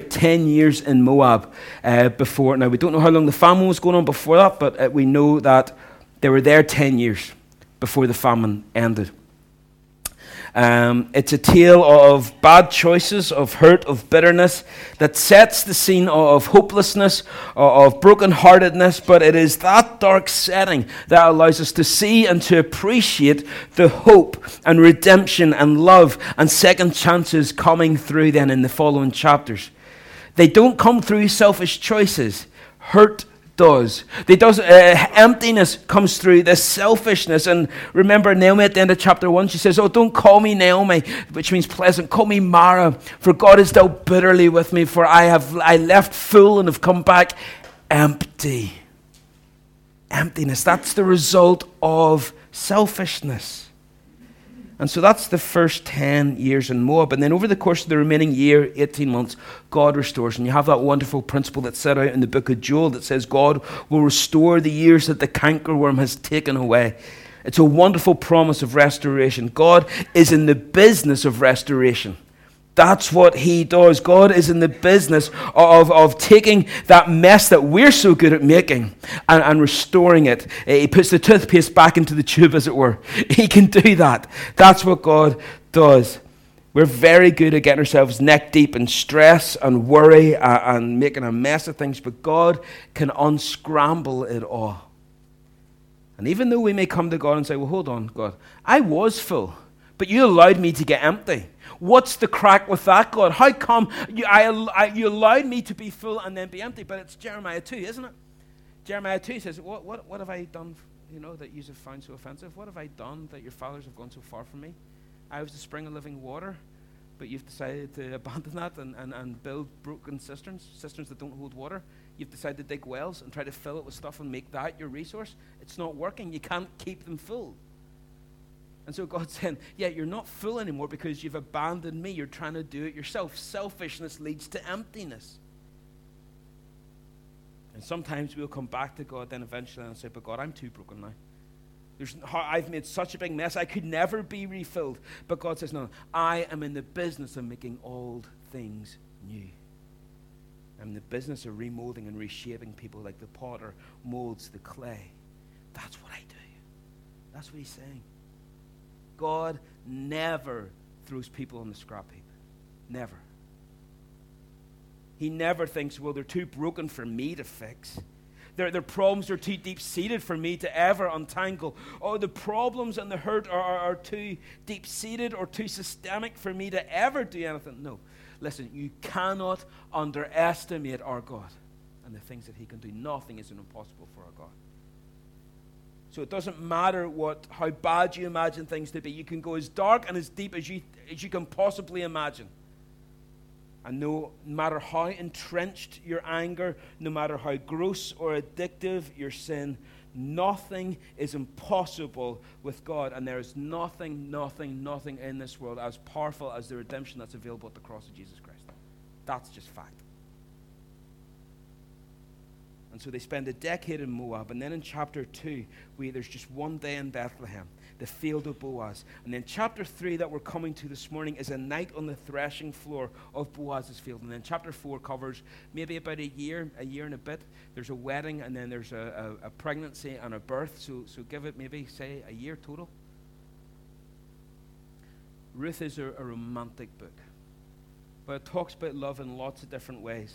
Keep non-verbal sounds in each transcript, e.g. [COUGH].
10 years in Moab uh, before. Now, we don't know how long the famine was going on before that, but uh, we know that they were there 10 years before the famine ended. Um, it's a tale of bad choices, of hurt, of bitterness that sets the scene of hopelessness, of brokenheartedness, but it is that dark setting that allows us to see and to appreciate the hope and redemption and love and second chances coming through then in the following chapters. They don't come through selfish choices. Hurt does. They does uh, emptiness comes through this selfishness. And remember Naomi at the end of chapter one, she says, "Oh, don't call me Naomi, which means pleasant. Call me Mara, for God has dealt bitterly with me. For I have I left full and have come back empty. Emptiness. That's the result of selfishness." And so that's the first 10 years in Moab. And then over the course of the remaining year, 18 months, God restores. And you have that wonderful principle that's set out in the book of Joel that says God will restore the years that the cankerworm has taken away. It's a wonderful promise of restoration. God is in the business of restoration. That's what he does. God is in the business of, of taking that mess that we're so good at making and, and restoring it. Eh, he puts the toothpaste back into the tube, as it were. [LAUGHS] He can do that. That's what God does. We're very good at getting ourselves neck deep in stress and worry and, and making a mess of things, but God can unscramble it all. And even though we may come to God and say, Well, hold on, God, I was full, but you allowed me to get empty. What's the crack with that, God? How come you, I, I, you allowed me to be full and then be empty? But it's Jeremiah 2, isn't it? Jeremiah 2 says, What, what, what have I done, you know, that you have found so offensive? What have I done that your fathers have gone so far from me? I was the spring of living water, but you've decided to [LAUGHS] abandon that and, and, and build broken cisterns, cisterns that don't hold water. You've decided to dig wells and try to fill it with stuff and make that your resource. It's not working. You can't keep them full. And so God's saying, Yeah, you're not full anymore because you've abandoned me. You're trying to do it yourself. Selfishness leads to emptiness. And sometimes we'll come back to God then eventually and say, But God, I'm too broken now. There's, I've made such a big mess. I could never be refilled. But God says, No, I am in the business of making old things new. I'm in the business of remolding and reshaping people like the potter molds the clay. That's what I do. That's what he's saying. God never throws people on the scrap heap. Never. He never thinks, well, they're too broken for me to fix. Their, their problems are too deep seated for me to ever untangle. Oh, the problems and the hurt are, are, are too deep seated or too systemic for me to ever do anything. No. Listen, you cannot underestimate our God and the things that He can do. Nothing is impossible for our God. So it doesn't matter what, how bad you imagine things to be. You can go as dark and as deep as you, as you can possibly imagine. And no matter how entrenched your anger, no matter how gross or addictive your sin, nothing is impossible with God. And there is nothing, nothing, nothing in this world as powerful as the redemption that's available at the cross of Jesus Christ. That's just fact. And so they spend a decade in Moab. And then in chapter 2, we, there's just one day in Bethlehem, the field of Boaz. And then chapter 3 that we're coming to this morning is a night on the threshing floor of Boaz's field. And then chapter 4 covers maybe about a year, a year and a bit. There's a wedding, and then there's a, a, a pregnancy and a birth. So, so give it maybe, say, a year total. Ruth is a, a romantic book, but it talks about love in lots of different ways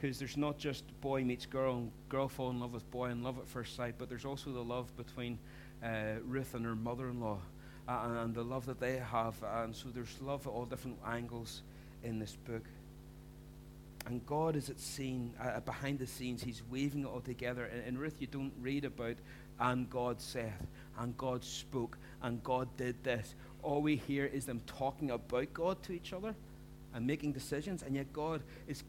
because there's not just boy meets girl and girl fall in love with boy and love at first sight, but there's also the love between uh, Ruth and her mother-in-law uh, and the love that they have. And so there's love at all different angles in this book. And God is at scene, uh, behind the scenes. He's weaving it all together. In, in Ruth, you don't read about, and God saith, and God spoke, and God did this. All we hear is them talking about God to each other and making decisions, and yet God is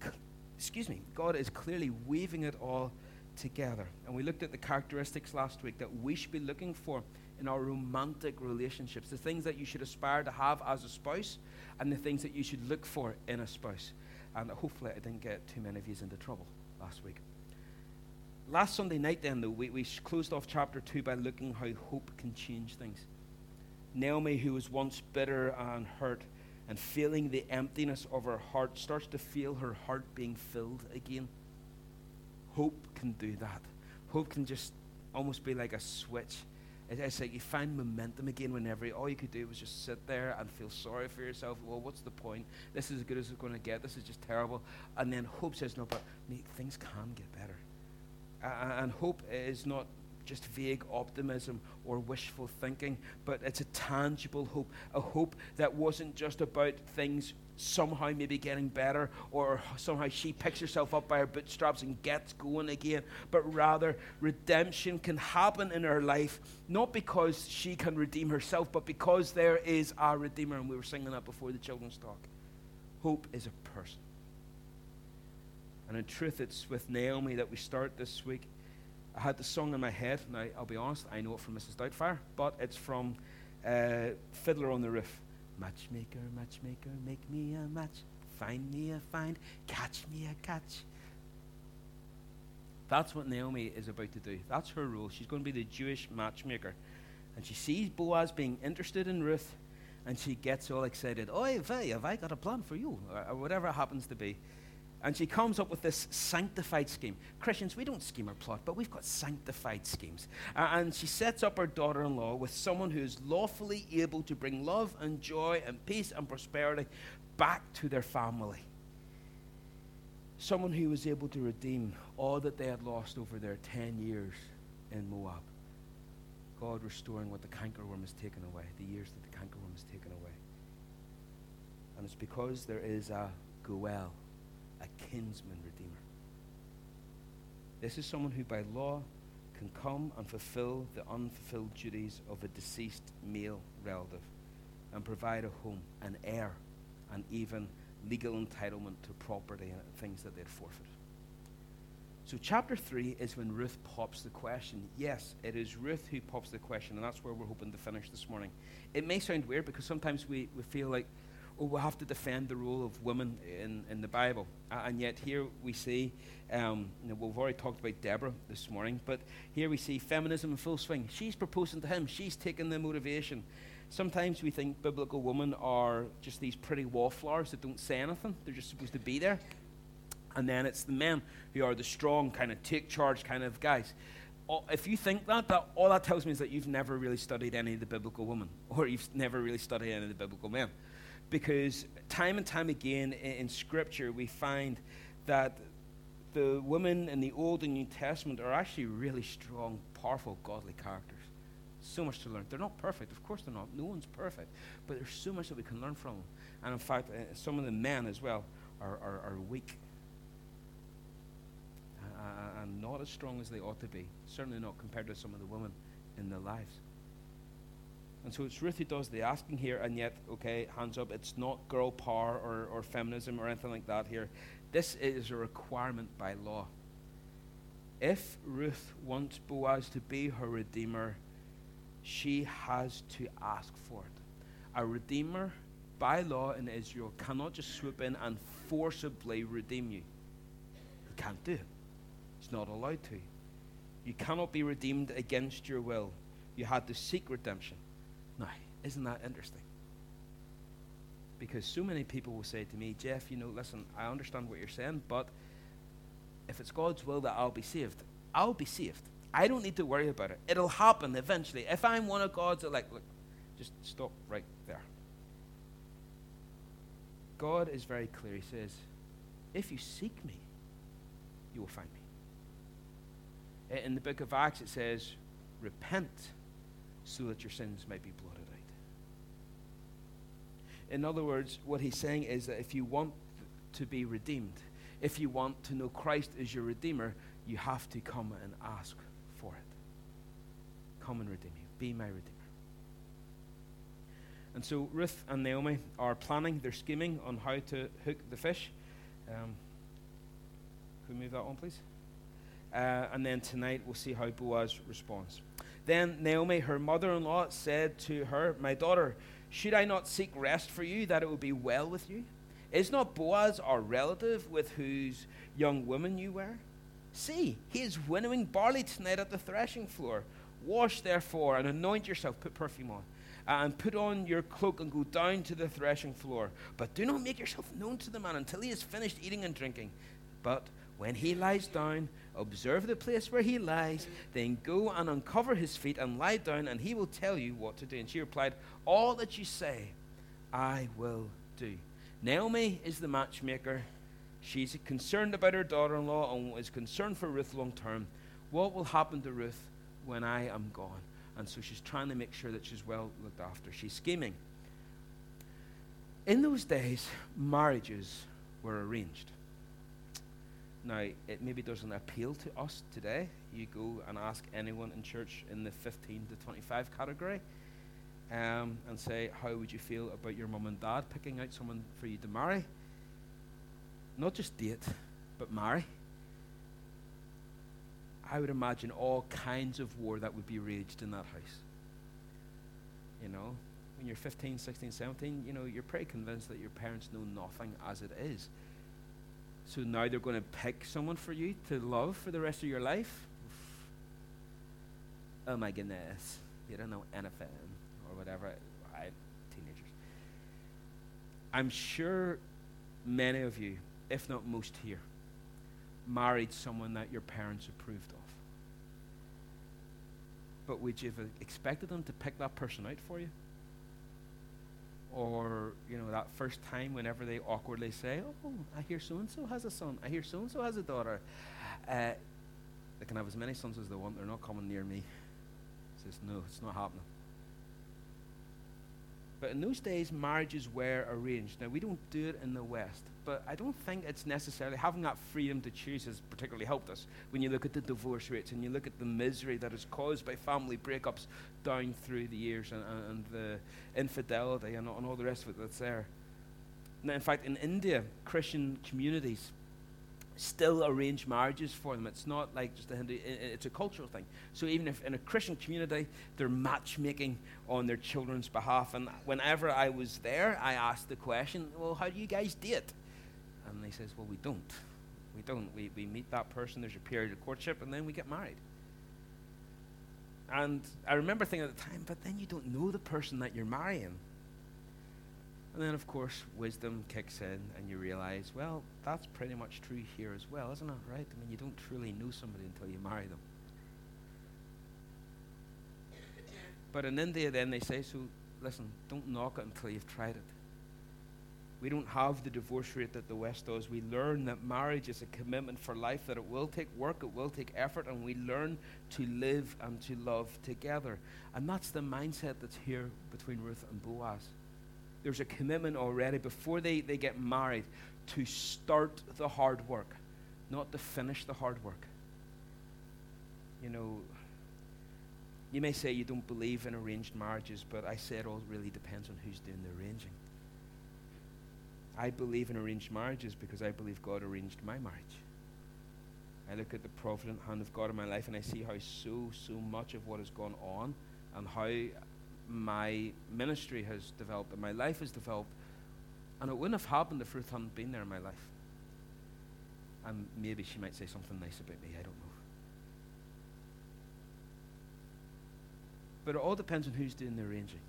excuse me, God is clearly weaving it all together. And we looked at the characteristics last week that we should be looking for in our romantic relationships, the things that you should aspire to have as a spouse, and the things that you should look for in a spouse. And hopefully, I didn't get too many of you into trouble last week. Last Sunday night, then, though, we, we closed off chapter 2 by looking how hope can change things. Naomi, who was once bitter and hurt, and feeling the emptiness of her heart, starts to feel her heart being filled again. Hope can do that. Hope can just almost be like a switch. It's like you find momentum again whenever all you could do was just sit there and feel sorry for yourself. Well, what's the point? This is as good as it's going to get. This is just terrible. And then hope says, no, but mate, things can get better. And hope is not just vague optimism or wishful thinking, but it's a tangible hope, a hope that wasn't just about things somehow maybe getting better or somehow she picks herself up by her bootstraps and gets going again, but rather redemption can happen in her life not because she can redeem herself, but because there is a Redeemer. And we were singing that before the children's talk. Hope is a person. And in truth, it's with Naomi that we start this week. I had the song in my head. Now, I'll be honest, I know it from Mrs. Doubtfire, but it's from uh, Fiddler on the Roof. Matchmaker, matchmaker, make me a match. Find me a find, catch me a catch. That's what Naomi is about to do. That's her role. She's going to be the Jewish matchmaker. And she sees Boaz being interested in Ruth, and she gets all excited. Oi, vey, have I got a plan for you? Or, or whatever it happens to be. And she comes up with this sanctified scheme. Christians, we don't scheme or plot, but we've got sanctified schemes. And she sets up her daughter in law with someone who is lawfully able to bring love and joy and peace and prosperity back to their family. Someone who was able to redeem all that they had lost over their 10 years in Moab. God restoring what the cankerworm has taken away, the years that the cankerworm has taken away. And it's because there is a Goel a kinsman redeemer. This is someone who, by law, can come and fulfill the unfulfilled duties of a deceased male relative and provide a home, an heir, and even legal entitlement to property and things that they'd forfeited. So, chapter 3 is when Ruth pops the question. Yes, it is Ruth who pops the question, and that's where we're hoping to finish this morning. It may sound weird because sometimes we, we feel like we have to defend the role of women in, in the Bible. And yet, here we see, um, we've already talked about Deborah this morning, but here we see feminism in full swing. She's proposing to him, she's taking the motivation. Sometimes we think biblical women are just these pretty wallflowers that don't say anything, they're just supposed to be there. And then it's the men who are the strong, kind of take charge kind of guys if you think that, that, all that tells me is that you've never really studied any of the biblical women, or you've never really studied any of the biblical men because time and time again in, in Scripture we find that the women in the Old and New Testament are actually really strong, powerful, godly characters. So much to learn. They're not perfect, of course they're not. No one's perfect, but there's so much that we can learn from them. And in fact, uh, some of the men as well are, are, are weak and not as strong as they ought to be. Certainly not compared to some of the women in their lives. And so it's Ruth who does the asking here, and yet, okay, hands up, it's not girl power or, or feminism or anything like that here. This is a requirement by law. If Ruth wants Boaz to be her redeemer, she has to ask for it. A redeemer, by law in Israel, cannot just swoop in and forcibly redeem you. He can't do it. He's not allowed to. You cannot be redeemed against your will. You had to seek redemption. Now, isn't that interesting? Because so many people will say to me, Jeff, you know, listen, I understand what you're saying, but if it's God's will that I'll be saved, I'll be saved. I don't need to worry about it. It'll happen eventually. If I'm one of God's elect, look, just stop right there. God is very clear. He says, If you seek me, you will find me. Eh, in the book of Acts, it says, Repent so that your sins may be out. In other words, what he's saying is that if you want to be redeemed, if you want to know Christ as your Redeemer, you have to come and ask for it. Come and redeem me. Be my Redeemer. And so Ruth and Naomi are planning, they're scheming on how to hook the fish. Um, can we move that on, please? Uh, and then tonight we'll see how Boaz responds. Then Naomi, her mother in law, said to her, My daughter, should I not seek rest for you, that it will be well with you? Is not Boaz our relative with whose young woman you were? See, he is winnowing barley tonight at the threshing floor. Wash therefore and anoint yourself, put perfume on, uh, and put on your cloak and go down to the threshing floor. But do not make yourself known to the man until he has finished eating and drinking. But when he lies down, observe the place where he lies, then go and uncover his feet and lie down, and he will tell you what to do. And she replied, All that you say, I will do. Naomi is the matchmaker. She's concerned about her daughter in law and is concerned for Ruth long term. What will happen to Ruth when I am gone? And so she's trying to make sure that she's well looked after. She's scheming. In those days, marriages were arranged. Now, it maybe doesn't appeal to us today. You go and ask anyone in church in the 15 to 25 category um, and say, How would you feel about your mum and dad picking out someone for you to marry? Not just date, but marry. I would imagine all kinds of war that would be raged in that house. You know, when you're 15, 16, 17, you know, you're pretty convinced that your parents know nothing as it is. So now they're going to pick someone for you to love for the rest of your life? Oh my goodness. You don't know anything or whatever. I, teenagers. I'm sure many of you, if not most here, married someone that your parents approved of. But would you have expected them to pick that person out for you? Or you know that first time whenever they awkwardly say, "Oh, I hear so and so has a son. I hear so and so has a daughter." Uh, they can have as many sons as they want. They're not coming near me. Says, "No, it's not happening." But in those days, marriages were arranged. Now, we don't do it in the West, but I don't think it's necessarily having that freedom to choose has particularly helped us. When you look at the divorce rates and you look at the misery that is caused by family breakups down through the years and, and, and the infidelity and, and all the rest of it that's there. Now, in fact, in India, Christian communities still arrange marriages for them. It's not like just a Hindu, it's a cultural thing. So even if in a Christian community, they're matchmaking on their children's behalf. And whenever I was there, I asked the question, well, how do you guys date? And they says, well, we don't. We don't. We, we meet that person, there's a period of courtship, and then we get married. And I remember thinking at the time, but then you don't know the person that you're marrying. And then, of course, wisdom kicks in, and you realize, well, that's pretty much true here as well, isn't it? Right? I mean, you don't truly know somebody until you marry them. But in India, then they say, so listen, don't knock it until you've tried it. We don't have the divorce rate that the West does. We learn that marriage is a commitment for life, that it will take work, it will take effort, and we learn to live and to love together. And that's the mindset that's here between Ruth and Boaz there's a commitment already before they, they get married to start the hard work, not to finish the hard work. You know, you may say you don't believe in arranged marriages, but I say it all really depends on who's doing the arranging. I believe in arranged marriages because I believe God arranged my marriage. I look at the provident hand of God in my life and I see how so, so much of what has gone on and how my ministry has developed and my life has developed. And it wouldn't have happened if Ruth hadn't been there in my life. And maybe she might say something nice about me, I don't know. But it all depends on who's doing the arranging.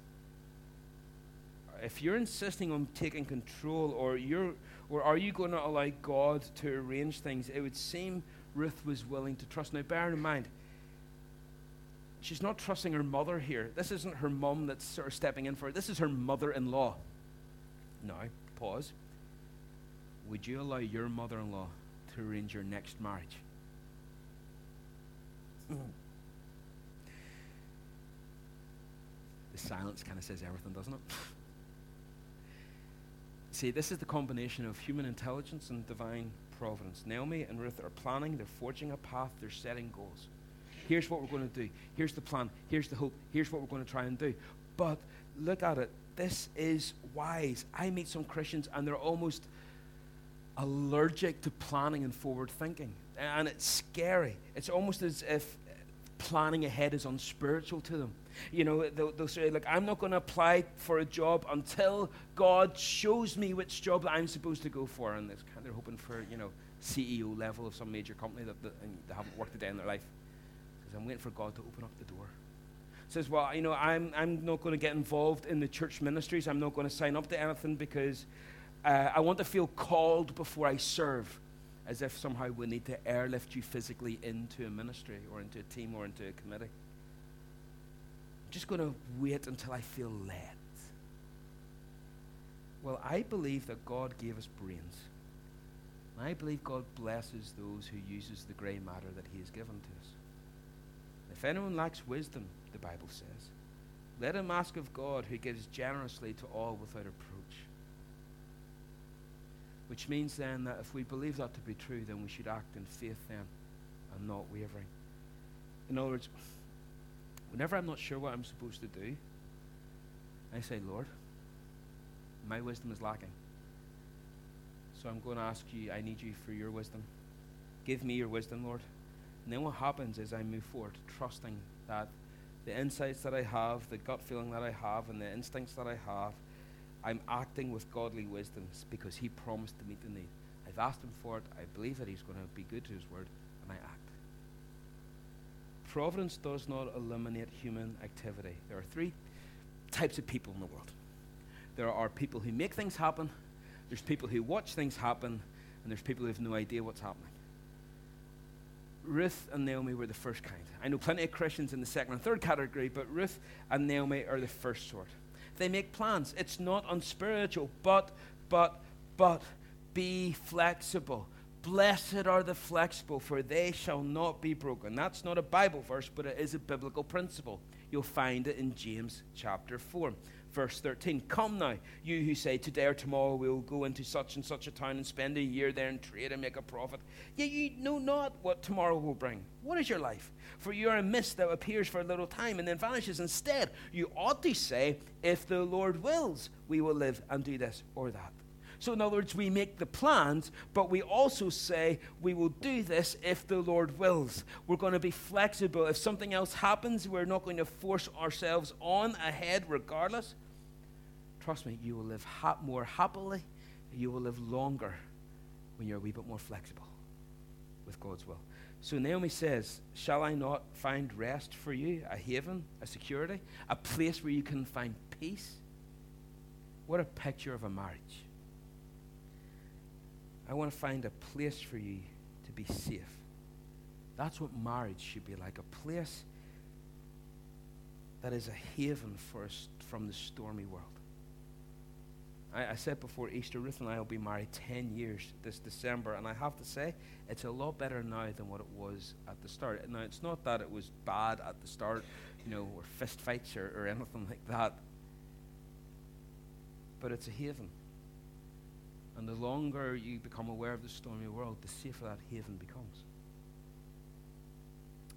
If you're insisting on taking control, or you're, or are you going to allow God to arrange things? It would seem Ruth was willing to trust. Now, bear in mind, she's not trusting her mother here. This isn't her mum that's sort of stepping in for her. This is her mother in law. Now, pause. Would you allow your mother in law to arrange your next marriage? the silence kind of says everything, doesn't it? See, this is the combination of human intelligence and divine providence. Naomi and Ruth are planning, they're forging a path, they're setting goals. Here's what we're going to do. Here's the plan. Here's the hope. Here's what we're going to try and do. But look at it. This is wise. I meet some Christians and they're almost allergic to planning and forward thinking. And it's scary. It's almost as if planning ahead is unspiritual to them. You know, they'll, they'll say, Look, I'm not going to apply for a job until God shows me which job I'm supposed to go for. And they're hoping for, you know, CEO level of some major company that, that they haven't worked a day in their life. I'm waiting for God to open up the door. says, Well, you know, I'm, I'm not going to get involved in the church ministries. I'm not going to sign up to anything because uh, I want to feel called before I serve, as if somehow we need to airlift you physically into a ministry or into a team or into a committee. I'm just going to wait until I feel led. Well, I believe that God gave us brains. I believe God blesses those who uses the grey matter that He has given to us. If anyone lacks wisdom, the Bible says, let him ask of God who gives generously to all without reproach. Which means then that if we believe that to be true, then we should act in faith then and not wavering. In other words, whenever I'm not sure what I'm supposed to do, I say, Lord, my wisdom is lacking. So I'm going to ask you, I need you for your wisdom. Give me your wisdom, Lord. And then what happens is I move forward, trusting that the insights that I have, the gut feeling that I have, and the instincts that I have, I'm acting with godly wisdom because He promised to meet the need. I've asked Him for it. I believe that He's going to be good to His word, and I act. Providence does not eliminate human activity. There are three types of people in the world there are people who make things happen, there's people who watch things happen, and there's people who have no idea what's happening. Ruth and Naomi were the first kind. I know plenty of Christians in the second and third category, but Ruth and Naomi are the first sort. They make plans. It's not unspiritual, but, but, but be flexible. Blessed are the flexible, for they shall not be broken. That's not a Bible verse, but it is a biblical principle. You'll find it in James chapter 4 verse 13. Come now, you who say, Today or tomorrow we will go into such and such a town and spend a year there and trade and make a profit. Yet you know not what tomorrow will bring. What is your life? For you are a mist that appears for a little time and then vanishes. Instead, you ought to say, If the Lord wills, we will live and do this or that. So, in other words, we make the plans, but we also say we will do this if the Lord wills. We're going to be flexible. If something else happens, we're not going to force ourselves on ahead regardless. Trust me, you will live ha- more happily, you will live longer when you're a wee bit more flexible with God's will. So Naomi says, Shall I not find rest for you, a haven, a security, a place where you can find peace? What a picture of a marriage. I want to find a place for you to be safe. That's what marriage should be like a place that is a haven for us from the stormy world. I, I, said before Easter, Ruth and I will be married 10 years this December, and I have to say, it's a lot better now than what it was at the start. Now, it's not that it was bad at the start, you know, or fist fights or, or anything like that, but it's a haven. And the longer you become aware of the stormy world, the safer that haven becomes.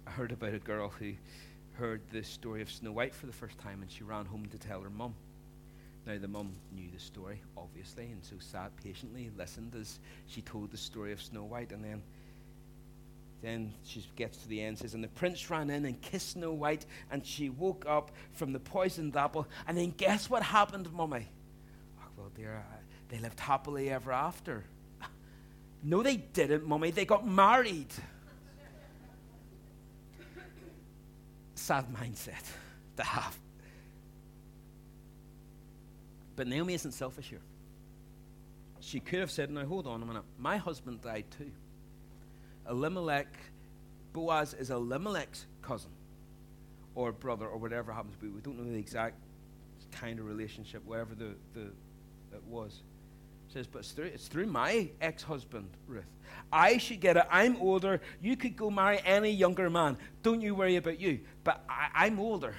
I heard about a girl who heard the story of Snow White for the first time and she ran home to tell her mum. Now, the mum knew the story, obviously, and so sat patiently, listened as she told the story of Snow White, and then then she gets to the end, says, And the prince ran in and kissed Snow White, and she woke up from the poisoned apple. And then guess what happened, Mummy? Oh, well, dear, they lived happily ever after. [LAUGHS] No, they didn't, Mummy. They got married. Sad mindset to have. But Naomi isn't selfish here. She could have said, Now hold on a minute. My husband died too. Elimelech, Boaz is Elimelech's cousin or brother or whatever happens to be. We don't know the exact kind of relationship, whatever the, the it was says, but it's through, it's through my ex husband, Ruth. I should get it. I'm older. You could go marry any younger man. Don't you worry about you. But I, I'm older.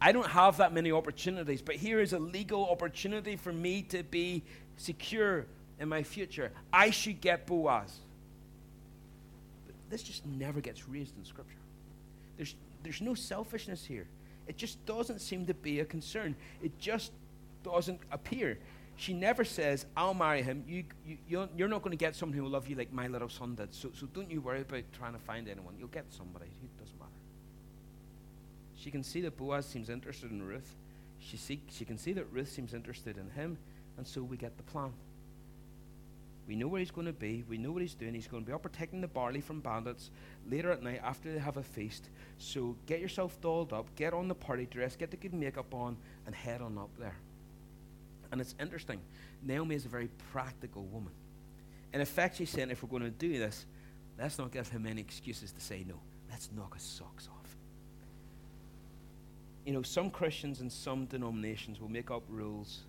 I don't have that many opportunities. But here is a legal opportunity for me to be secure in my future. I should get Boaz. But this just never gets raised in Scripture. There's, there's no selfishness here. It just doesn't seem to be a concern. It just doesn't appear. She never says, I'll marry him. You, you, you're, not going to get someone who will love you like my little son did. So, so don't you worry about trying to find anyone. You'll get somebody. It doesn't matter. She can see that Boaz seems interested in Ruth. She, see, she can see that Ruth seems interested in him. And so we get the plan. We know where he's going to be. We know what he's doing. He's going to be up protecting the barley from bandits later at night after they have a feast. So get yourself dolled up, get on the party dress, get the good makeup on, and head on up there. And it's interesting. Naomi is a very practical woman. In effect, she's saying if we're going to do this, let's not give him any excuses to say no. Let's knock his socks off. You know, some Christians and some denominations will make up rules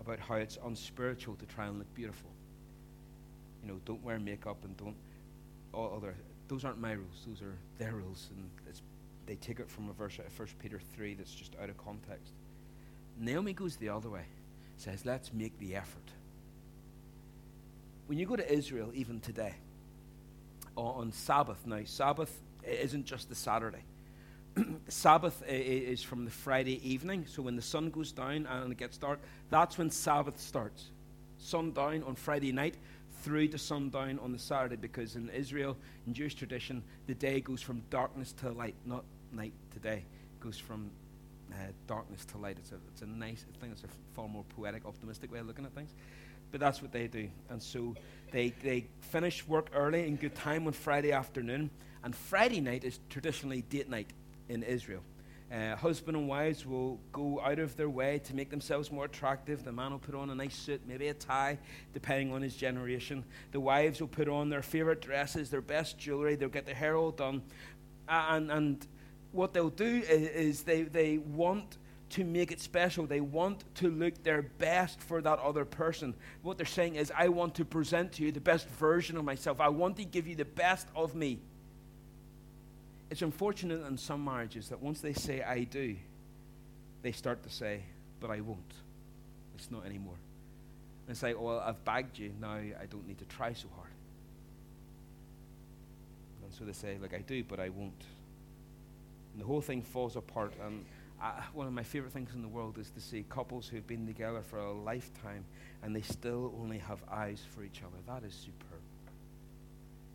about how it's unspiritual to try and look beautiful you know, don't wear makeup and don't all other. Those aren't my rules. Those are their rules, and they take it from a verse out of First Peter three that's just out of context. Naomi goes the other way, says, "Let's make the effort." When you go to Israel, even today, on Sabbath now, Sabbath isn't just the Saturday. [CLEARS THROAT] Sabbath is from the Friday evening, so when the sun goes down and it gets dark, that's when Sabbath starts. Sundown on Friday night, through to sundown on the Saturday because in Israel, in Jewish tradition, the day goes from darkness to light, not night to day. It goes from uh, darkness to light. It's a, it's a nice, thing. it's a far more poetic, optimistic way of looking at things. But that's what they do. And so they, they finish work early in good time on Friday afternoon. And Friday night is traditionally date night in Israel. Uh, husband and wives will go out of their way to make themselves more attractive. The man will put on a nice suit, maybe a tie, depending on his generation. The wives will put on their favorite dresses, their best jewelry. They'll get their hair all done. Uh, and, and what they'll do is, is they, they want to make it special. They want to look their best for that other person. What they're saying is, I want to present to you the best version of myself. I want to give you the best of me. It's unfortunate in some marriages that once they say, I do, they start to say, but I won't. It's not anymore. And it's like, well, I've bagged you. Now I don't need to try so hard. And so they say, like, I do, but I won't. And the whole thing falls apart. And I, one of my favorite things in the world is to see couples who've been together for a lifetime and they still only have eyes for each other. That is superb.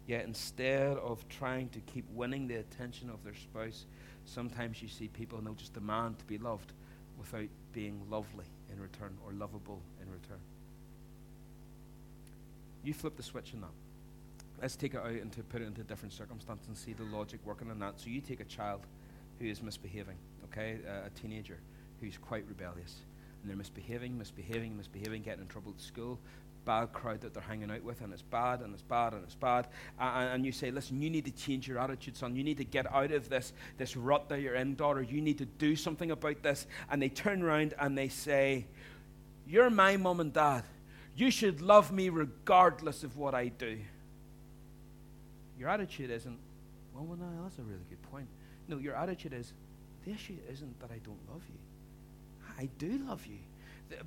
Yet instead of trying to keep winning the attention of their spouse, sometimes you see people and they'll just demand to be loved without being lovely in return or lovable in return. You flip the switch on that. Let's take it out and to put it into different circumstance and see the logic working on that. So you take a child who is misbehaving, okay, uh, a teenager who's quite rebellious, and they're misbehaving, misbehaving, misbehaving, getting in trouble at school, bad crowd that they're hanging out with, and it's bad, and it's bad, and it's bad. And, and you say, listen, you need to change your attitude, son. You need to get out of this, this rut that you're in, daughter. You need to do something about this. And they turn around and they say, You're my mom and dad. You should love me regardless of what I do. Your attitude isn't, well, well, no, that's a really good point. No, your attitude is, the issue isn't that I don't love you. I do love you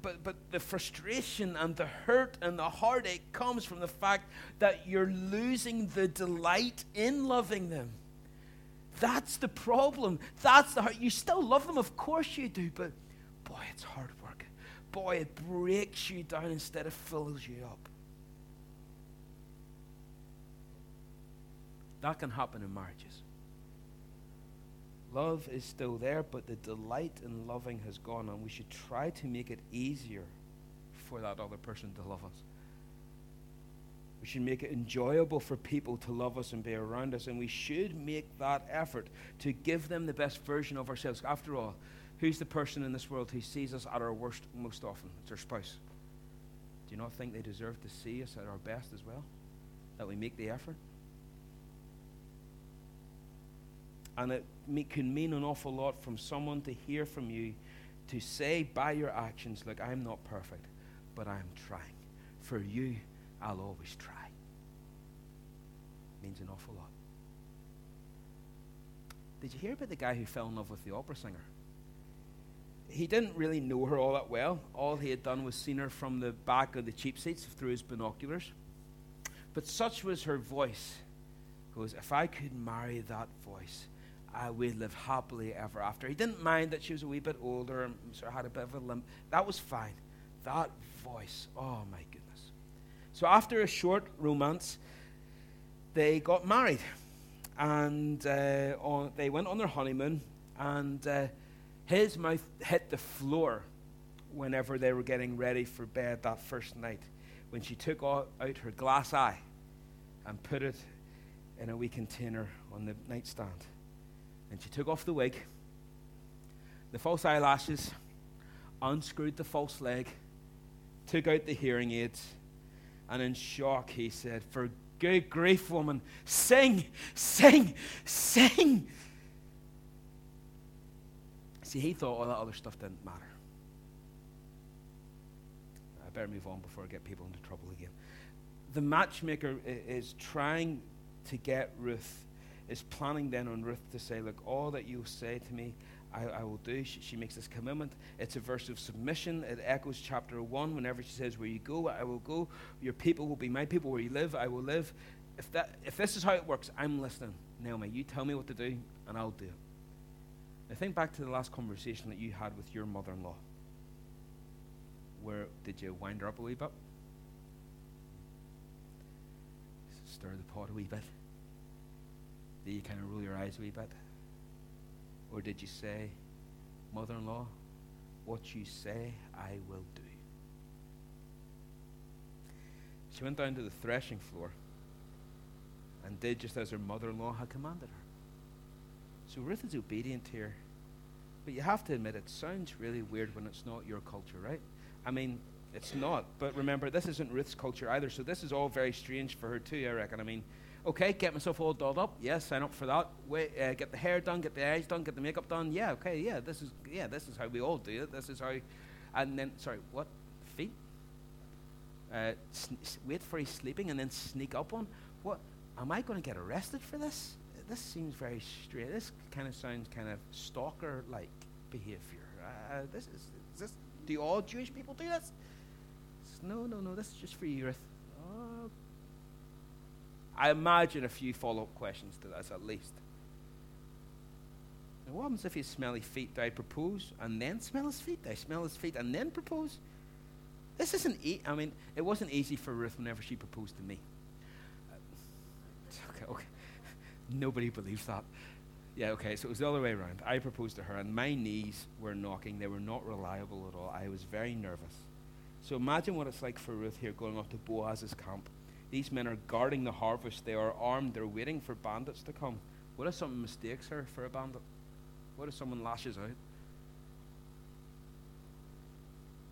but, but the frustration and the hurt and the heartache comes from the fact that you're losing the delight in loving them. That's the problem. That's the heart. You still love them, of course you do, but boy, it's hard work. Boy, it breaks you down instead of fills you up. That can happen in marriages. Love is still there, but the delight in loving has gone, and we should try to make it easier for that other person to love us. We should make it enjoyable for people to love us and be around us, and we should make that effort to give them the best version of ourselves. After all, who's the person in this world who sees us at our worst most often? It's our spouse. Do you not think they deserve to see us at our best as well? That we make the effort? And it can mean an awful lot from someone to hear from you to say by your actions, Look, I'm not perfect, but I'm trying. For you, I'll always try. Means an awful lot. Did you hear about the guy who fell in love with the opera singer? He didn't really know her all that well. All he had done was seen her from the back of the cheap seats through his binoculars. But such was her voice. Goes, if I could marry that voice, I would live happily ever after. He didn't mind that she was a wee bit older and sort of had a bit of a limp. That was fine. That voice, oh my goodness. So after a short romance, they got married. And uh, on, they went on their honeymoon, and uh, his mouth hit the floor whenever they were getting ready for bed that first night when she took out her glass eye and put it in a wee container on the nightstand. And she took off the wig, the false eyelashes, unscrewed the false leg, took out the hearing aids, and in shock he said, For good grief, woman, sing, sing, sing. See, he thought all that other stuff didn't matter. I better move on before I get people into trouble again. The matchmaker is trying to get Ruth, is planning then on Ruth to say, Look, all that you say to me, I, I will do. She, she, makes this commitment. It's a verse of submission. It echoes chapter 1 whenever she says, Where you go, I will go. Your people will be my people. Where you live, I will live. If, that, if this is how it works, I'm listening. Naomi, you tell me what to do, and I'll do it. Now think back to the last conversation that you had with your mother in law. Where did you wind her up a wee bit? Stir the pot a wee bit? Did you kind of roll your eyes a wee bit? Or did you say, Mother in law, what you say I will do? She went down to the threshing floor and did just as her mother in law had commanded her. So Ruth is obedient here. But you have to admit, it sounds really weird when it's not your culture, right? I mean, it's not. But remember, this isn't Ruth's culture either, so this is all very strange for her too, I reckon. I mean, okay, get myself all dolled up. Yes, sign up for that. Wait, uh, get the hair done, get the eyes done, get the makeup done. Yeah, okay, yeah, this is yeah, this is how we all do it. This is how, and then sorry, what feet? Uh, sn- wait for his sleeping and then sneak up on. What? Am I going to get arrested for this? This seems very strange. This kind of sounds kind of stalker-like behavior. Uh, this is, is this do all Jewish people do this? No, no, no, this is just for you, Ruth. I imagine a few follow up questions to this at least. Now, what happens if his smelly feet? Do I propose and then smell his feet? Do I smell his feet and then propose? This isn't, e- I mean, it wasn't easy for Ruth whenever she proposed to me. Uh, okay, okay. Nobody believes that. Yeah, okay, so it was the other way around. I proposed to her, and my knees were knocking. They were not reliable at all. I was very nervous. So imagine what it's like for Ruth here going off to Boaz's camp. These men are guarding the harvest. They are armed. They're waiting for bandits to come. What if someone mistakes her for a bandit? What if someone lashes out?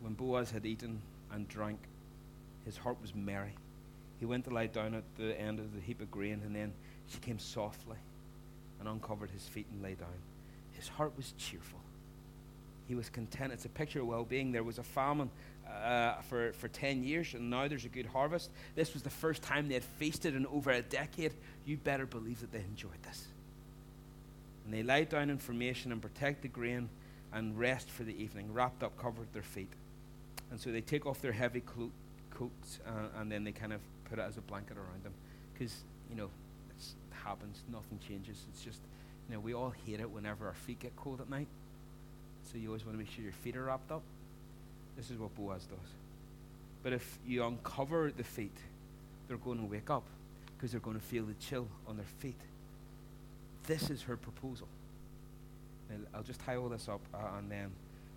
When Boaz had eaten and drank, his heart was merry. He went to lie down at the end of the heap of grain, and then she came softly and uncovered his feet and lay down. His heart was cheerful. He was content. It's a picture of well being. There was a famine uh, for, for 10 years, and now there's a good harvest. This was the first time they had feasted in over a decade. You better believe that they enjoyed this. And they lied down in formation and protect the grain and rest for the evening, wrapped up, covered their feet. And so they take off their heavy clo- coats uh, and then they kind of put it as a blanket around them. Because, you know, it happens, nothing changes. It's just, you know, we all hate it whenever our feet get cold at night. So you always want to make sure your feet are wrapped up. This is what Boaz does. But if you uncover the feet, they're going to wake up because they're going to feel the chill on their feet. This is her proposal. Now, I'll just tie all this up uh, and then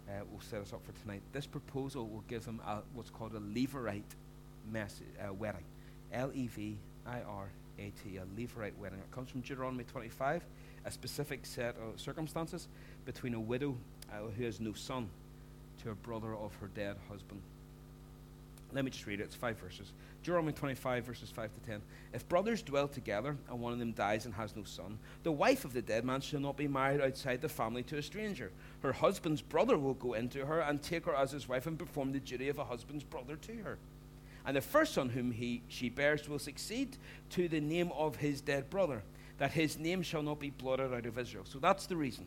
uh, we'll set us up for tonight. This proposal will give them a, what's called a Levirate uh, wedding. L E V I R AT, a Levirate wedding. It comes from Deuteronomy 25, a specific set of circumstances between a widow uh, who has no son to a brother of her dead husband. Let me just read it. It's five verses. Deuteronomy 25, verses 5 to 10. If brothers dwell together and one of them dies and has no son, the wife of the dead man shall not be married outside the family to a stranger. Her husband's brother will go into her and take her as his wife and perform the duty of a husband's brother to her and the first son whom he, she bears will succeed to the name of his dead brother, that his name shall not be blotted out of Israel. So that's the reason.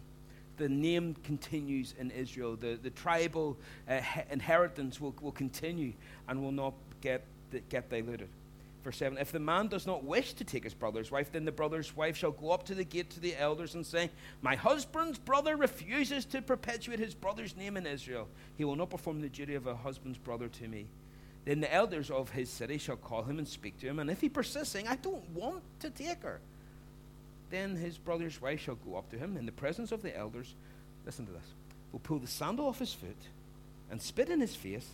The name continues in Israel. The, the tribal uh, inheritance will, will continue and will not get, get diluted. Verse 7 If the man does not wish to take his brother's wife, then the brother's wife shall go up to the gate to the elders and say, My husband's brother refuses to perpetuate his brother's name in Israel. He will not perform the duty of a husband's brother to me. Then the elders of his city shall call him and speak to him. And if he persists, saying, I don't want to take her, then his brother's wife shall go up to him in the presence of the elders. Listen to this. Will pull the sandal off his foot and spit in his face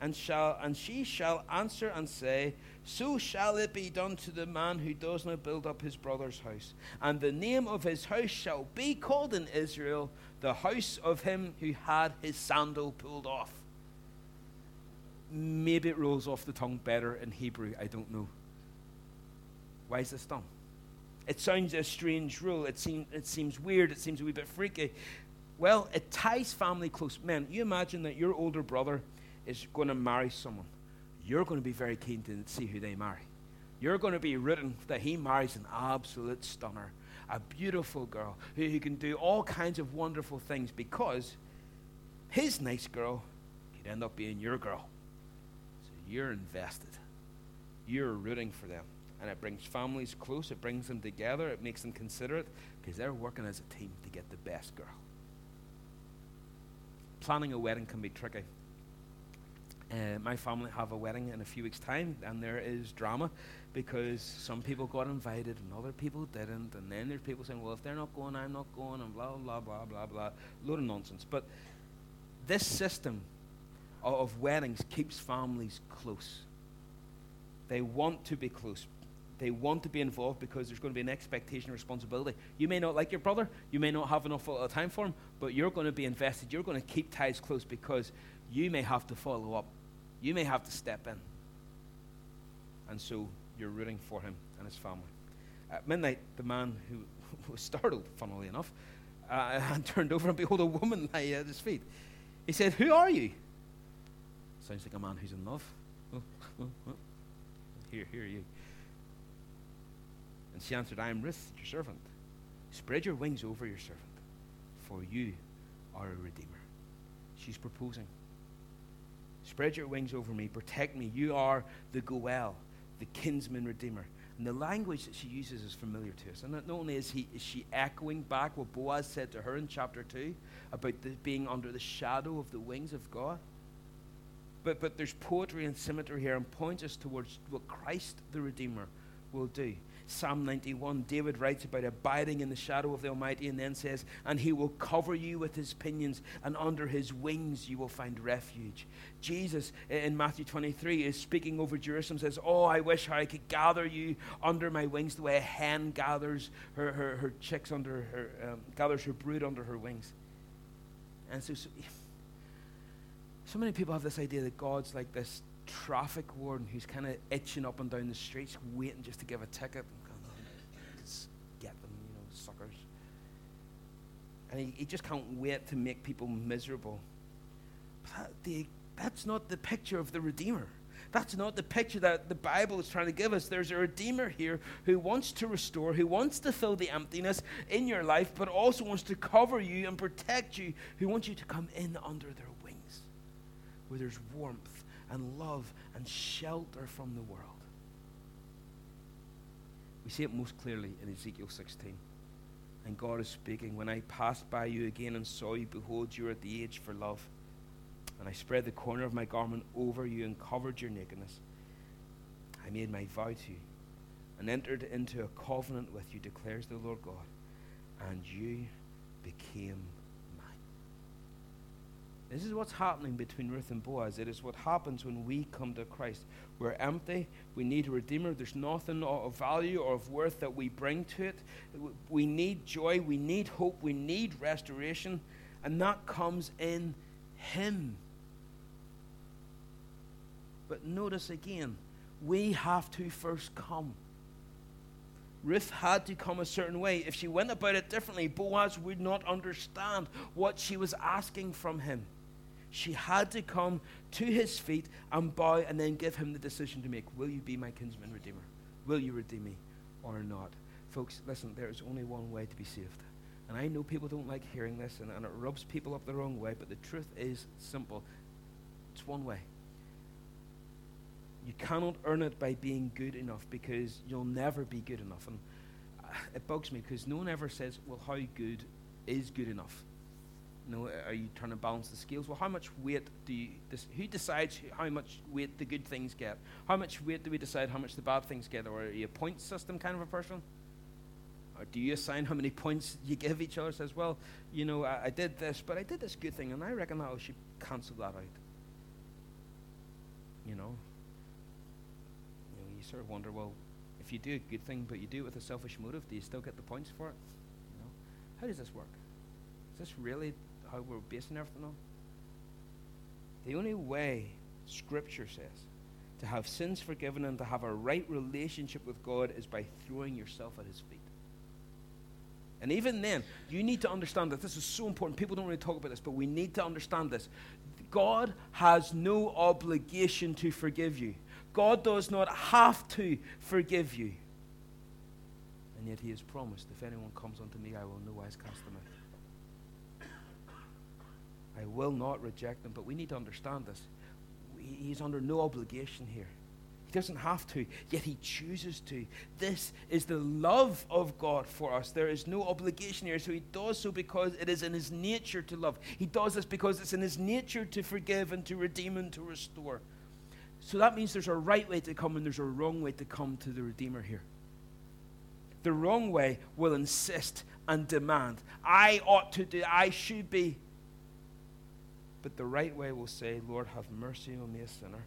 and shall and she shall answer and say, So shall it be done to the man who does not build up his brother's house. And the name of his house shall be called in Israel the house of him who had his sandal pulled off. Maybe it rolls off the tongue better in Hebrew, I don't know. Why is this done? It sounds a strange rule. It, seem, it seems weird. It seems a wee bit freaky. Well, it ties family close. Men, you imagine that your older brother is going to marry someone, you're going to be very keen to see who they marry. You're going to be rooting that he marries an absolute stunner, a beautiful girl who, who can do all kinds of wonderful things because his nice girl could end up being your girl. So you're invested. You're rooting for them. And it brings families close, it brings them together, it makes them considerate because they're working as a team to get the best girl. Planning a wedding can be tricky. Uh, my family have a wedding in a few weeks' time, and there is drama because some people got invited and other people didn't, and then there's people saying, "Well, if they're not going, I'm not going," and blah blah blah blah blah, load of nonsense. But this system of, of weddings keeps families close. They want to be close. They want to be involved because there's going to be an expectation of responsibility. You may not like your brother, you may not have enough time for him, but you're going to be invested. You're going to keep ties close because you may have to follow up you may have to step in. And so you're rooting for him and his family. At midnight, the man who [LAUGHS] was startled, funnily enough, uh, [LAUGHS] and turned over and behold a woman [LAUGHS] lay at his feet. He said, Who are you? Sounds like a man who's in love. Oh, oh, oh. Here, here you. And she answered, I am Ruth, your servant. Spread your wings over your servant, for you are a redeemer. She's proposing. Spread your wings over me. Protect me. You are the Goel, the kinsman redeemer. And the language that she uses is familiar to us. And not only is, he, is she echoing back what Boaz said to her in chapter 2 about the, being under the shadow of the wings of God, but, but there's poetry and symmetry here and points us towards what Christ the Redeemer will do. Psalm 91, David writes about abiding in the shadow of the Almighty and then says, And he will cover you with his pinions, and under his wings you will find refuge. Jesus in Matthew 23 is speaking over Jerusalem, says, Oh, I wish I could gather you under my wings the way a hen gathers her, her, her chicks under her, um, gathers her brood under her wings. And so, so, [SIGHS] so many people have this idea that God's like this traffic warden who's kind of itching up and down the streets, waiting just to give a ticket. Just oh, get them, you know, suckers. And he, he just can't wait to make people miserable. But that, that's not the picture of the Redeemer. That's not the picture that the Bible is trying to give us. There's a Redeemer here who wants to restore, who wants to fill the emptiness in your life, but also wants to cover you and protect you, who wants you to come in under their wings where there's warmth and love and shelter from the world. We see it most clearly in Ezekiel 16. And God is speaking, When I passed by you again and saw you, behold, you are at the age for love. And I spread the corner of my garment over you and covered your nakedness. I made my vow to you and entered into a covenant with you, declares the Lord God. And you became this is what's happening between Ruth and Boaz. It is what happens when we come to Christ. We're empty. We need a Redeemer. There's nothing of value or of worth that we bring to it. We need joy. We need hope. We need restoration. And that comes in Him. But notice again, we have to first come. Ruth had to come a certain way. If she went about it differently, Boaz would not understand what she was asking from him. She had to come to his feet and bow and then give him the decision to make Will you be my kinsman redeemer? Will you redeem me or not? Folks, listen, there is only one way to be saved. And I know people don't like hearing this and, and it rubs people up the wrong way, but the truth is simple it's one way. You cannot earn it by being good enough because you'll never be good enough. And uh, it bugs me because no one ever says, well, how good is good enough? You know, are you trying to balance the scales? Well, how much weight do you, this, who decides how much weight the good things get? How much weight do we decide how much the bad things get? Or are you a point system kind of a person? Or do you assign how many [LAUGHS] points you give each other? Says, well, you know, I, I did this, but I did this good thing, and I reckon I should cancel that out. You know? You know, you sort of wonder, well, if you do a good thing but you do it with a selfish motive, do you still get the points for it? You know? How does this work? Is this really how we're basing everything on? The only way Scripture says to have sins forgiven and to have a right relationship with God is by throwing yourself at His feet. And even then, you need to understand that this is so important. People don't really talk about this, but we need to understand this. God has no obligation to forgive you. God does not have to forgive you. And yet he has promised, if anyone comes unto me, I will no wise cast them out. I will not reject them, but we need to understand this. He's under no obligation here. He doesn't have to, yet he chooses to. This is the love of God for us. There is no obligation here. So he does so because it is in his nature to love. He does this because it's in his nature to forgive and to redeem and to restore. So that means there's a right way to come and there's a wrong way to come to the Redeemer here. The wrong way will insist and demand, I ought to do, I should be. But the right way will say, Lord, have mercy on me, a sinner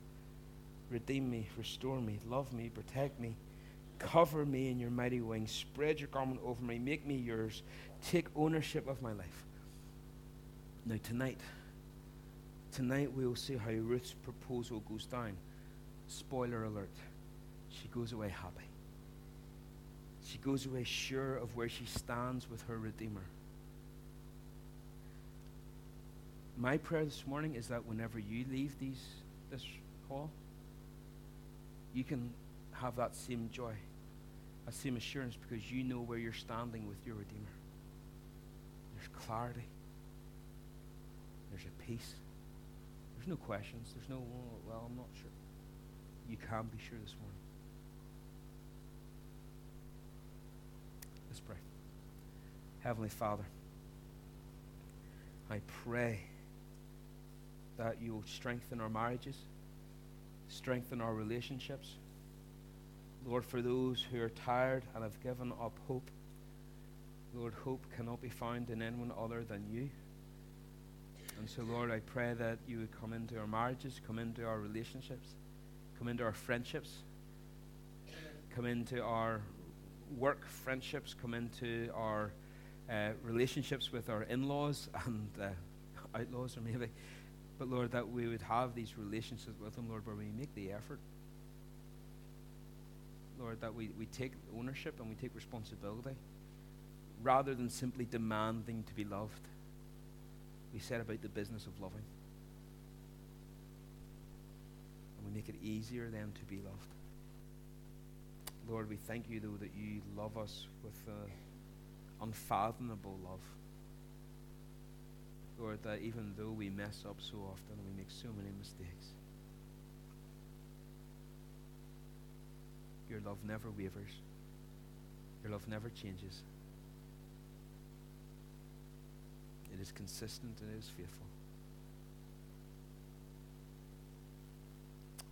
redeem me, restore me, love me, protect me, cover me in your mighty wings, spread your garment over me, make me yours, take ownership of my life. Now, tonight, tonight we will see how Ruth's proposal goes down. Spoiler alert, she goes away happy. She goes away sure of where she stands with her Redeemer. My prayer this morning is that whenever you leave these, this hall, you can have that same joy, that same assurance because you know where you're standing with your Redeemer. There's clarity, there's a peace, there's no questions, there's no, well, I'm not sure. You can be sure this morning. Let's pray. Heavenly Father, I pray that you will strengthen our marriages strengthen our relationships. Lord, for those who are tired and have given up hope, Lord, hope cannot be found in anyone other than you. And so, Lord, I pray that you would come into our marriages, come into our relationships, come into our friendships, come into our work friendships, come into our uh, relationships with our in laws and uh, [LAUGHS] outlaws, or maybe. But Lord, that we would have these relationships with them, Lord, where we make the effort. Lord, that we, we take ownership and we take responsibility rather than simply demanding to be loved. We set about the business of loving. And we make it easier then to be loved. Lord, we thank you, though, that you love us with uh, unfathomable love. Lord, that even though we mess up so often and we make so many mistakes, your love never wavers. Your love never changes. It is consistent and it is faithful.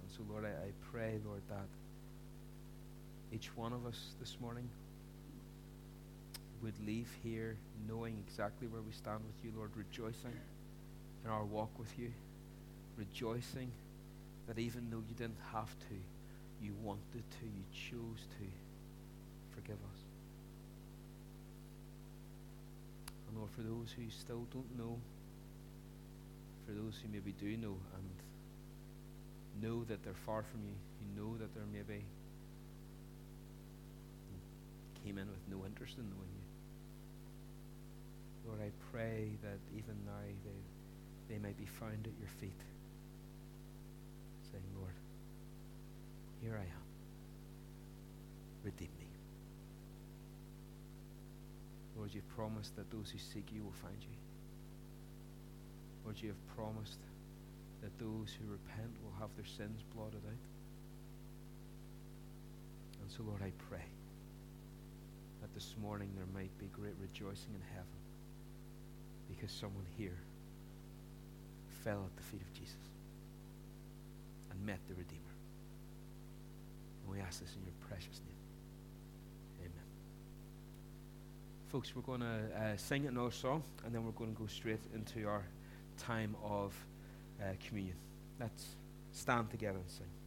And so, Lord, I, I pray, Lord, that each one of us this morning would leave here knowing exactly where we stand with you, Lord, rejoicing in our walk with you, rejoicing that even though you didn't have to, you wanted to, you chose to forgive us. And Lord, for those who still don't know, for those who maybe do know and know that they're far from you, who know that they're maybe came in with no interest in knowing you. Lord, I pray that even now they, they may be found at your feet, saying, Lord, here I am. Redeem me. Lord, you've promised that those who seek you will find you. Lord, you have promised that those who repent will have their sins blotted out. And so, Lord, I pray that this morning there might be great rejoicing in heaven because someone here fell at the feet of Jesus and met the Redeemer. And we ask this in your precious name. Amen. Folks, we're going to uh, sing another song and then we're going to go straight into our time of uh, communion. Let's stand together and sing.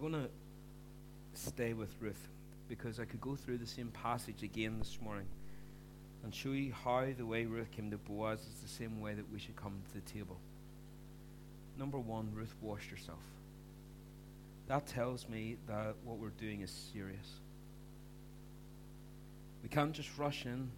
We're going to stay with Ruth because I could go through the same passage again this morning and show you how the way Ruth came to Boaz is the same way that we should come to the table. Number one, Ruth washed herself. That tells me that what we're doing is serious. We can't just rush in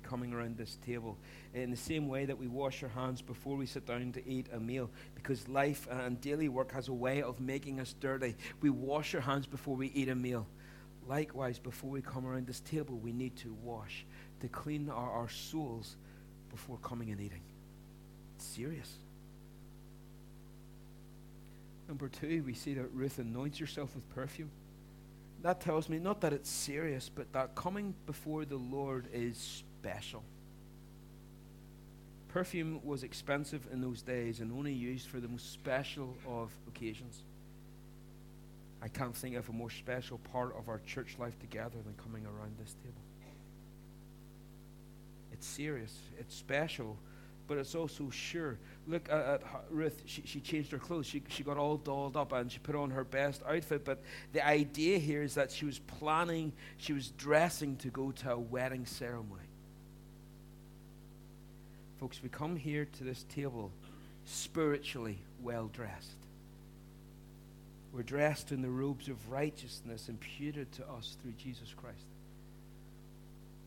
to coming around this table. In the same way that we wash our hands before we sit down to eat a meal, because life and daily work has a way of making us dirty. We wash our hands before we eat a meal. Likewise, before we come around this table, we need to wash, to clean our, our souls before coming and eating. It's serious. Number two, we see that Ruth anoints herself with perfume that tells me not that it's serious, but that coming before the Lord is special. Perfume was expensive in those days and only used for the most special of occasions. I can't think of a more special part of our church life together than coming around this table. It's serious, it's special, but it's also sure. Look at, at Ruth. She, she changed her clothes. She, she got all dolled up and she put on her best outfit. But the idea here is that she was planning, she was dressing to go to a wedding ceremony. Folks, we come here to this table spiritually well dressed. We're dressed in the robes of righteousness imputed to us through Jesus Christ.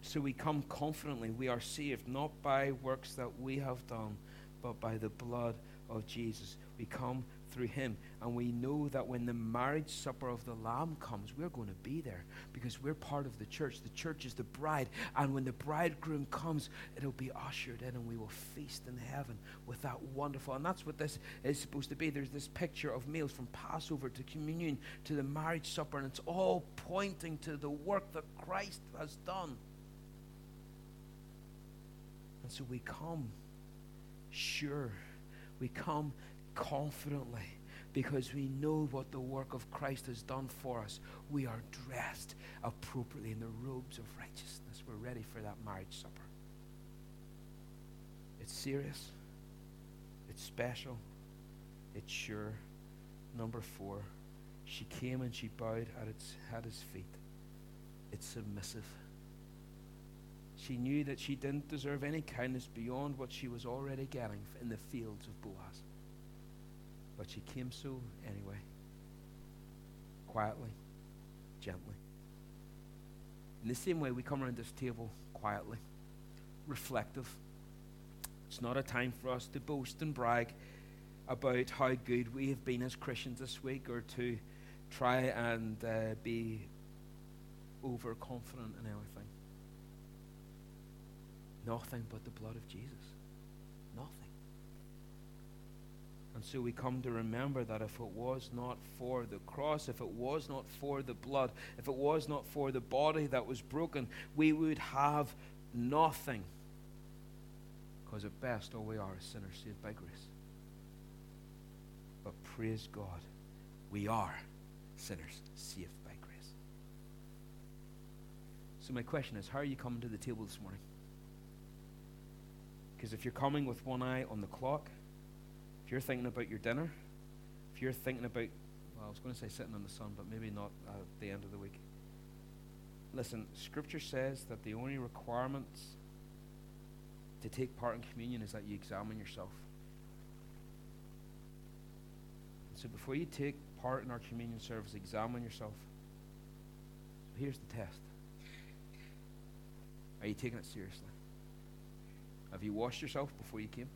So we come confidently. We are saved not by works that we have done, but by the blood of Jesus. We come through him. And we know that when the marriage supper of the Lamb comes, we're going to be there because we're part of the church. The church is the bride. And when the bridegroom comes, it'll be ushered in and we will feast in heaven with that wonderful. And that's what this is supposed to be. There's this picture of meals from Passover to communion to the marriage supper, and it's all pointing to the work that Christ has done. And so we come sure. We come confidently because we know what the work of Christ has done for us. We are dressed appropriately in the robes of righteousness. We're ready for that marriage supper. It's serious, it's special, it's sure. Number four, she came and she bowed at, its, at his feet. It's submissive. She knew that she didn't deserve any kindness beyond what she was already getting in the fields of Boaz. But she came so anyway, quietly, gently. In the same way, we come around this table quietly, reflective. It's not a time for us to boast and brag about how good we have been as Christians this week or to try and uh, be overconfident in anything. Nothing but the blood of Jesus. Nothing. And so we come to remember that if it was not for the cross, if it was not for the blood, if it was not for the body that was broken, we would have nothing. Because at best, all we are is sinners saved by grace. But praise God, we are sinners saved by grace. So, my question is how are you coming to the table this morning? Because if you're coming with one eye on the clock, you're thinking about your dinner, if you're thinking about, well, I was going to say sitting in the sun, but maybe not at the end of the week. Listen, Scripture says that the only requirements to take part in communion is that you examine yourself. So before you take part in our communion service, examine yourself. Here's the test Are you taking it seriously? Have you washed yourself before you came?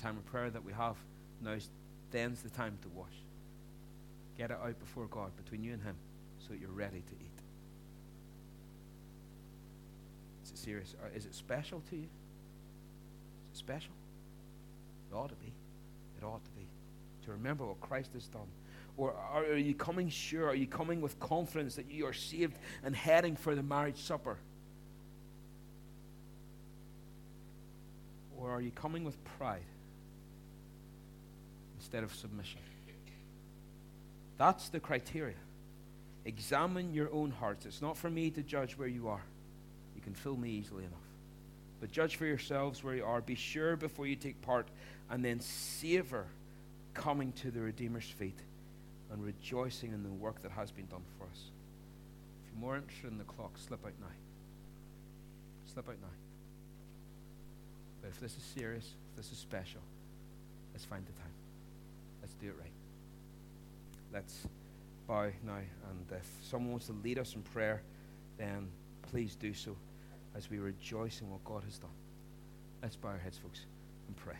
Time of prayer that we have now then's the time to wash. Get it out before God, between you and Him, so you're ready to eat. Is it serious? Or is it special to you? Is it special? It ought to be. It ought to be. To remember what Christ has done. Or are you coming sure? Are you coming with confidence that you are saved and heading for the marriage supper? Or are you coming with pride instead of submission? That's the criteria. Examine your own hearts. It's not for me to judge where you are. You can fill me easily enough. But judge for yourselves where you are. Be sure before you take part, and then savor coming to the Redeemer's feet and rejoicing in the work that has been done for us. If you're more interested in the clock, slip out now. Slip out now. But if this is serious, if this is special, let's find the time. Do it right. Let's bow now. And if someone wants to lead us in prayer, then please do so as we rejoice in what God has done. Let's bow our heads, folks, and pray.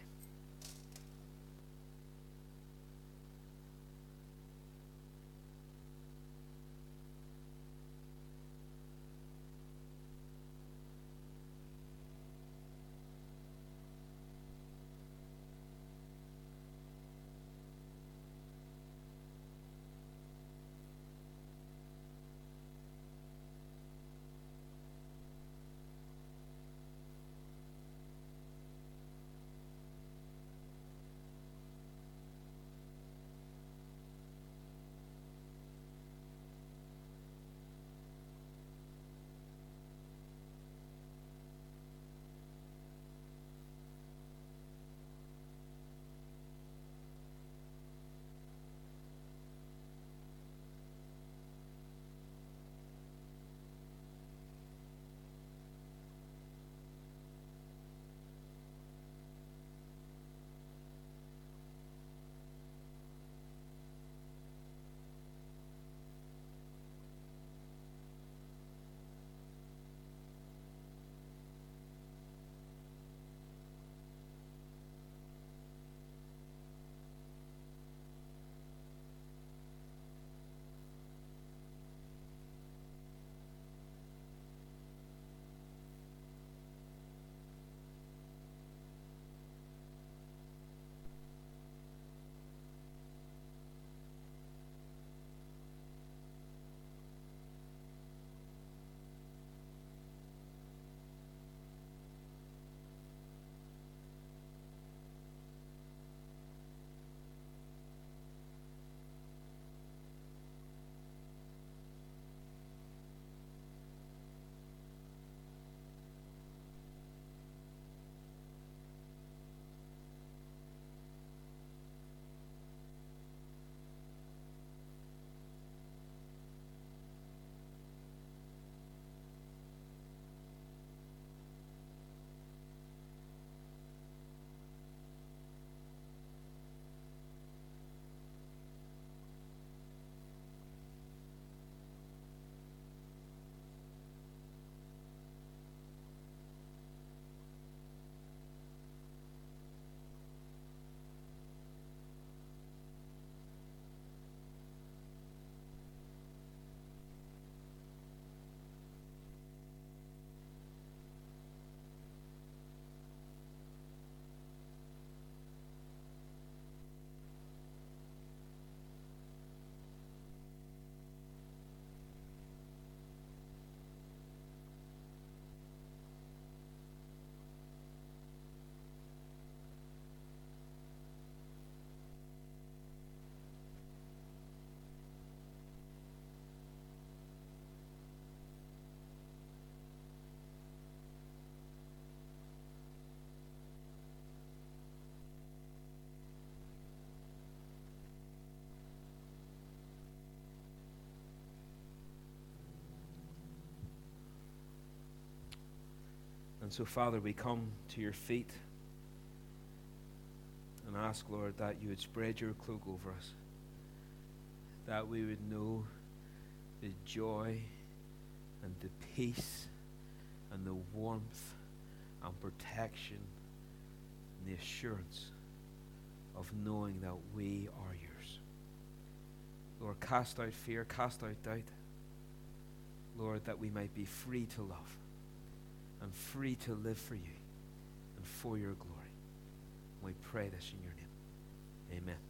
And so, Father, we come to your feet and ask, Lord, that you would spread your cloak over us, that we would know the joy and the peace and the warmth and protection and the assurance of knowing that we are yours. Lord, cast out fear, cast out doubt. Lord, that we might be free to love and free to live for you and for your glory. We pray this in your name. Amen.